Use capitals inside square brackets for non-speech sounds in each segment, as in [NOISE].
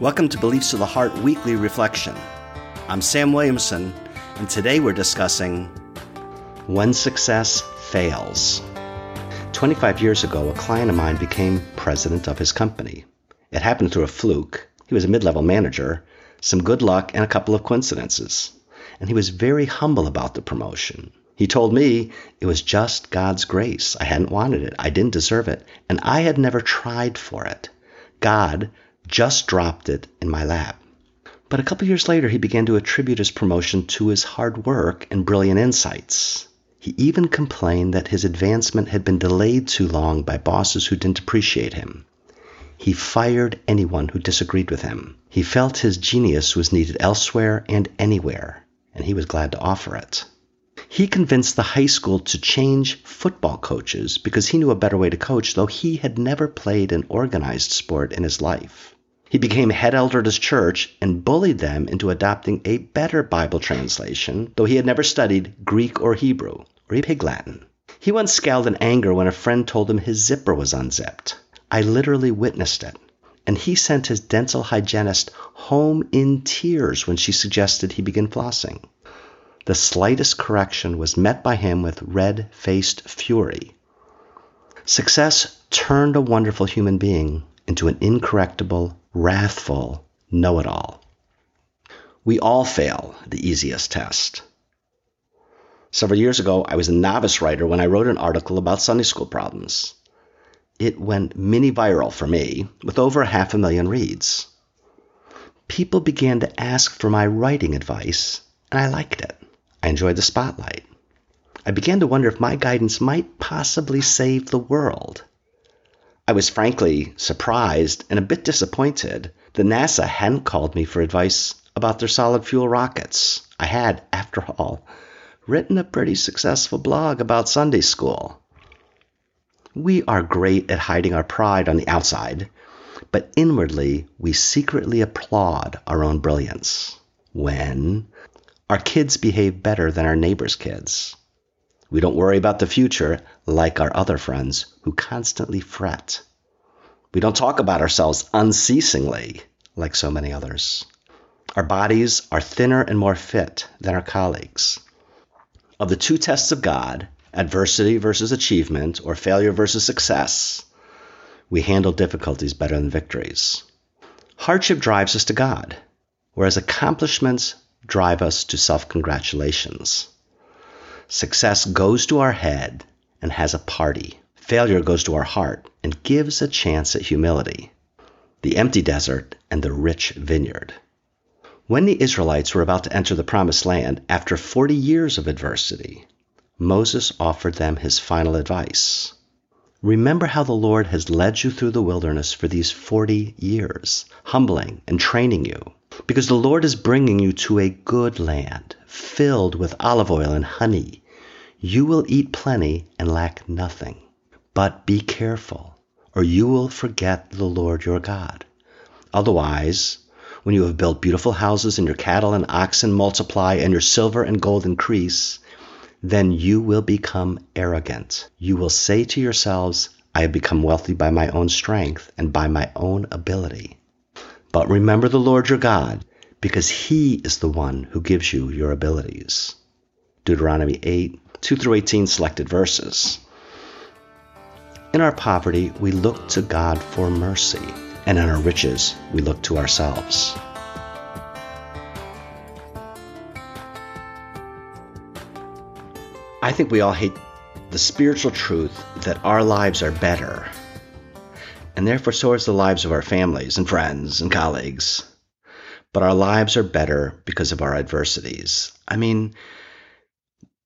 Welcome to Beliefs of the Heart Weekly Reflection. I'm Sam Williamson, and today we're discussing when success fails. 25 years ago, a client of mine became president of his company. It happened through a fluke. He was a mid level manager, some good luck, and a couple of coincidences. And he was very humble about the promotion. He told me it was just God's grace. I hadn't wanted it, I didn't deserve it, and I had never tried for it. God just dropped it in my lap. But a couple years later, he began to attribute his promotion to his hard work and brilliant insights. He even complained that his advancement had been delayed too long by bosses who didn't appreciate him. He fired anyone who disagreed with him. He felt his genius was needed elsewhere and anywhere, and he was glad to offer it. He convinced the high school to change football coaches because he knew a better way to coach, though he had never played an organized sport in his life. He became head elder at his church and bullied them into adopting a better Bible translation, though he had never studied Greek or Hebrew or Pig Latin. He once scowled in anger when a friend told him his zipper was unzipped. I literally witnessed it. And he sent his dental hygienist home in tears when she suggested he begin flossing. The slightest correction was met by him with red faced fury. Success turned a wonderful human being into an incorrectible, wrathful know it all. We all fail the easiest test. Several years ago, I was a novice writer when I wrote an article about Sunday school problems. It went mini viral for me, with over half a million reads. People began to ask for my writing advice, and I liked it. I enjoyed the spotlight. I began to wonder if my guidance might possibly save the world. I was frankly surprised and a bit disappointed that NASA hadn't called me for advice about their solid fuel rockets. I had, after all, written a pretty successful blog about Sunday school. We are great at hiding our pride on the outside, but inwardly we secretly applaud our own brilliance when our kids behave better than our neighbors' kids. We don't worry about the future like our other friends who constantly fret. We don't talk about ourselves unceasingly like so many others. Our bodies are thinner and more fit than our colleagues. Of the two tests of God, adversity versus achievement or failure versus success, we handle difficulties better than victories. Hardship drives us to God, whereas accomplishments drive us to self congratulations. Success goes to our head and has a party. Failure goes to our heart and gives a chance at humility. The empty desert and the rich vineyard. When the Israelites were about to enter the promised land after 40 years of adversity, Moses offered them his final advice. Remember how the Lord has led you through the wilderness for these 40 years, humbling and training you because the Lord is bringing you to a good land, filled with olive oil and honey. You will eat plenty and lack nothing. But be careful, or you will forget the Lord your God. Otherwise, when you have built beautiful houses and your cattle and oxen multiply and your silver and gold increase, then you will become arrogant. You will say to yourselves, I have become wealthy by my own strength and by my own ability. But remember the Lord your God, because he is the one who gives you your abilities. Deuteronomy 8, 2 through 18 selected verses. In our poverty, we look to God for mercy, and in our riches, we look to ourselves. I think we all hate the spiritual truth that our lives are better and therefore so is the lives of our families and friends and colleagues. But our lives are better because of our adversities. I mean,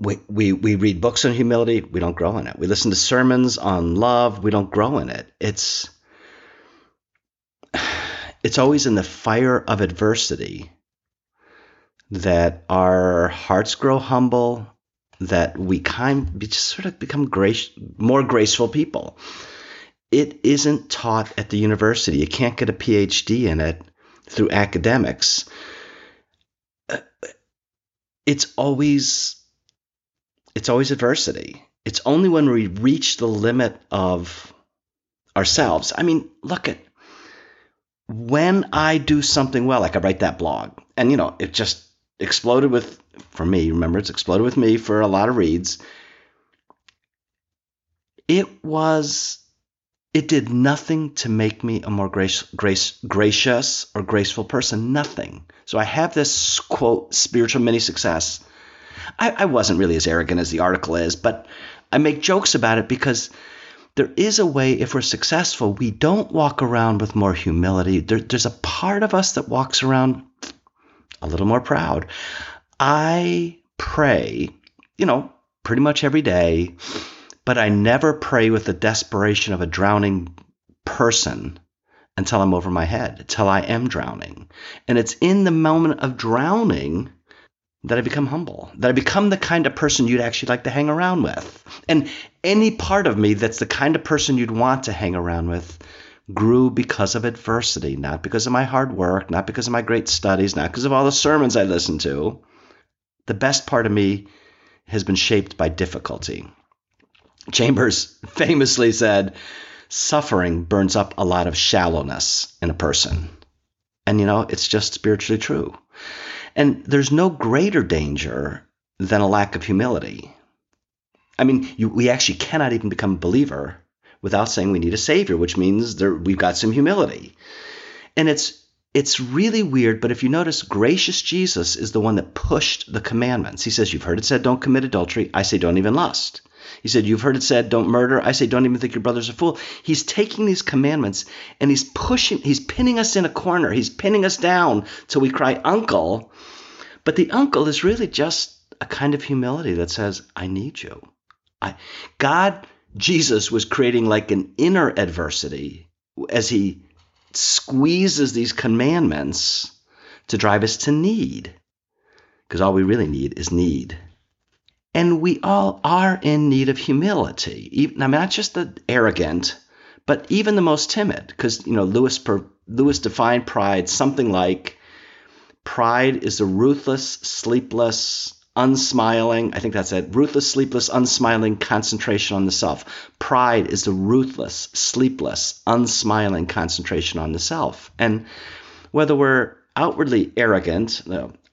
we, we, we read books on humility, we don't grow in it. We listen to sermons on love, we don't grow in it. It's [SIGHS] it's always in the fire of adversity that our hearts grow humble, that we kind we just sort of become grace, more graceful people it isn't taught at the university. You can't get a PhD in it through academics. Uh, it's always it's always adversity. It's only when we reach the limit of ourselves. I mean, look at when I do something well, like I write that blog, and you know, it just exploded with, for me, remember, it's exploded with me for a lot of reads. It was, it did nothing to make me a more grace, grace, gracious or graceful person. Nothing. So I have this quote, spiritual mini success. I, I wasn't really as arrogant as the article is, but I make jokes about it because there is a way, if we're successful, we don't walk around with more humility. There, there's a part of us that walks around a little more proud. I pray, you know, pretty much every day, but I never pray with the desperation of a drowning person until I'm over my head, until I am drowning. And it's in the moment of drowning that I become humble, that I become the kind of person you'd actually like to hang around with. And any part of me that's the kind of person you'd want to hang around with grew because of adversity, not because of my hard work, not because of my great studies, not because of all the sermons I listened to. The best part of me has been shaped by difficulty. Chambers famously said, Suffering burns up a lot of shallowness in a person. And you know, it's just spiritually true. And there's no greater danger than a lack of humility. I mean, you, we actually cannot even become a believer without saying we need a savior, which means there, we've got some humility. And it's it's really weird, but if you notice, gracious Jesus is the one that pushed the commandments. He says, You've heard it said, don't commit adultery. I say, don't even lust. He said, You've heard it said, don't murder. I say, don't even think your brother's a fool. He's taking these commandments and he's pushing, he's pinning us in a corner. He's pinning us down till we cry, Uncle. But the uncle is really just a kind of humility that says, I need you. I, God, Jesus was creating like an inner adversity as he squeezes these commandments to drive us to need. Because all we really need is need. And we all are in need of humility. Even, I mean, not just the arrogant, but even the most timid. Because, you know, Lewis, Lewis defined pride something like Pride is a ruthless, sleepless, unsmiling, I think that's it, ruthless, sleepless, unsmiling concentration on the self. Pride is the ruthless, sleepless, unsmiling concentration on the self. And whether we're outwardly arrogant,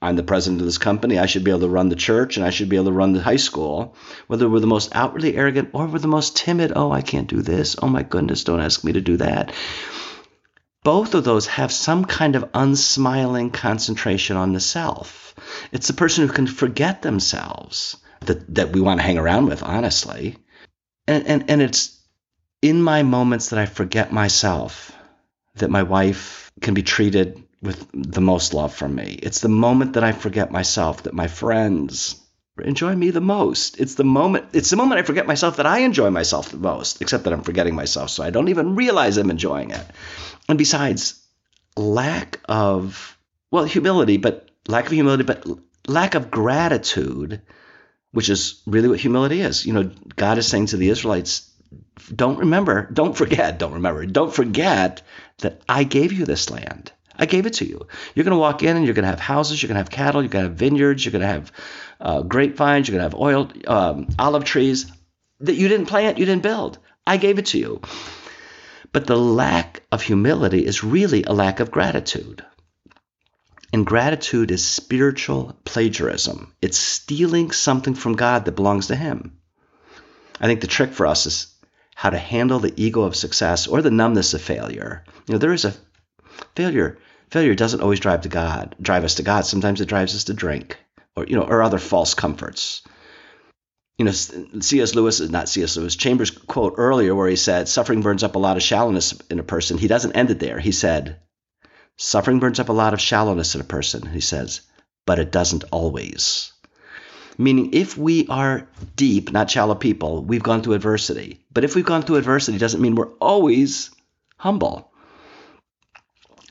I'm the president of this company, I should be able to run the church and I should be able to run the high school, whether we're the most outwardly arrogant or we're the most timid, oh, I can't do this, oh my goodness, don't ask me to do that both of those have some kind of unsmiling concentration on the self. It's the person who can forget themselves that, that we want to hang around with, honestly. And, and, and it's in my moments that I forget myself that my wife can be treated with the most love from me. It's the moment that I forget myself that my friends enjoy me the most. It's the moment it's the moment I forget myself that I enjoy myself the most, except that I'm forgetting myself so I don't even realize I'm enjoying it. And besides, lack of, well, humility, but lack of humility, but lack of gratitude, which is really what humility is. You know, God is saying to the Israelites, don't remember, don't forget, don't remember, don't forget that I gave you this land. I gave it to you. You're going to walk in and you're going to have houses, you're going to have cattle, you're going to have vineyards, you're going to have uh, grapevines, you're going to have oil, um, olive trees that you didn't plant, you didn't build. I gave it to you. But the lack of humility is really a lack of gratitude. And gratitude is spiritual plagiarism. It's stealing something from God that belongs to Him. I think the trick for us is how to handle the ego of success or the numbness of failure. You know, there is a failure. Failure doesn't always drive to God, drive us to God. Sometimes it drives us to drink or you know, or other false comforts you know, C.S. Lewis is not C.S. Lewis. Chambers quote earlier where he said, "Suffering burns up a lot of shallowness in a person." He doesn't end it there. He said, "Suffering burns up a lot of shallowness in a person." He says, "But it doesn't always." Meaning, if we are deep, not shallow people, we've gone through adversity. But if we've gone through adversity, doesn't mean we're always humble.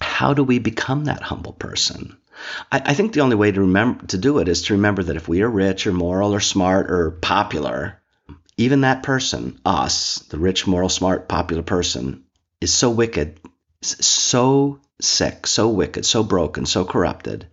How do we become that humble person? I, I think the only way to remember to do it is to remember that if we are rich or moral or smart or popular, even that person, us, the rich, moral, smart, popular person, is so wicked, so sick, so wicked, so broken, so corrupted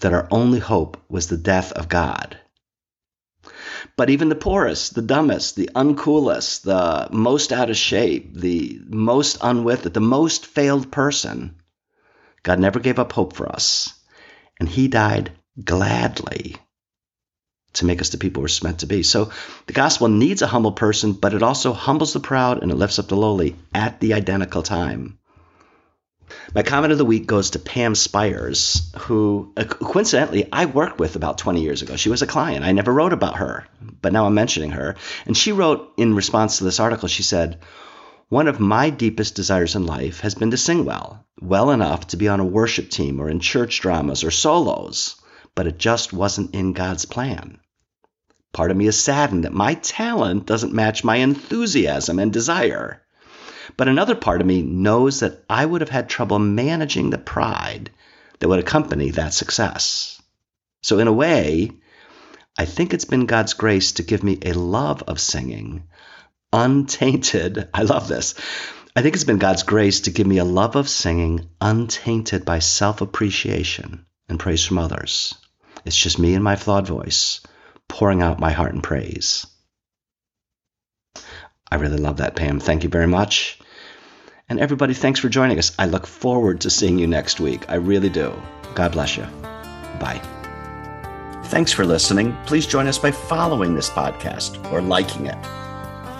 that our only hope was the death of God. But even the poorest, the dumbest, the uncoolest, the most out of shape, the most unwith the most failed person, God never gave up hope for us. And He died gladly to make us the people we're meant to be. So the gospel needs a humble person, but it also humbles the proud and it lifts up the lowly at the identical time. My comment of the week goes to Pam Spires, who uh, coincidentally I worked with about 20 years ago. She was a client. I never wrote about her, but now I'm mentioning her. And she wrote in response to this article, she said, One of my deepest desires in life has been to sing well, well enough to be on a worship team or in church dramas or solos, but it just wasn't in God's plan. Part of me is saddened that my talent doesn't match my enthusiasm and desire. But another part of me knows that I would have had trouble managing the pride that would accompany that success. So, in a way, I think it's been God's grace to give me a love of singing, untainted. [LAUGHS] I love this. I think it's been God's grace to give me a love of singing untainted by self appreciation and praise from others. It's just me and my flawed voice pouring out my heart in praise. I really love that, Pam. Thank you very much. And everybody, thanks for joining us. I look forward to seeing you next week. I really do. God bless you. Bye. Thanks for listening. Please join us by following this podcast or liking it.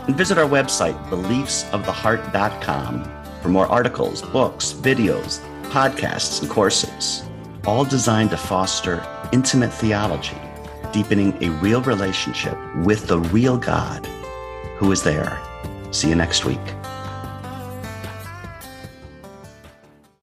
And visit our website, beliefsoftheheart.com, for more articles, books, videos, podcasts, and courses, all designed to foster intimate theology, deepening a real relationship with the real God who is there. See you next week.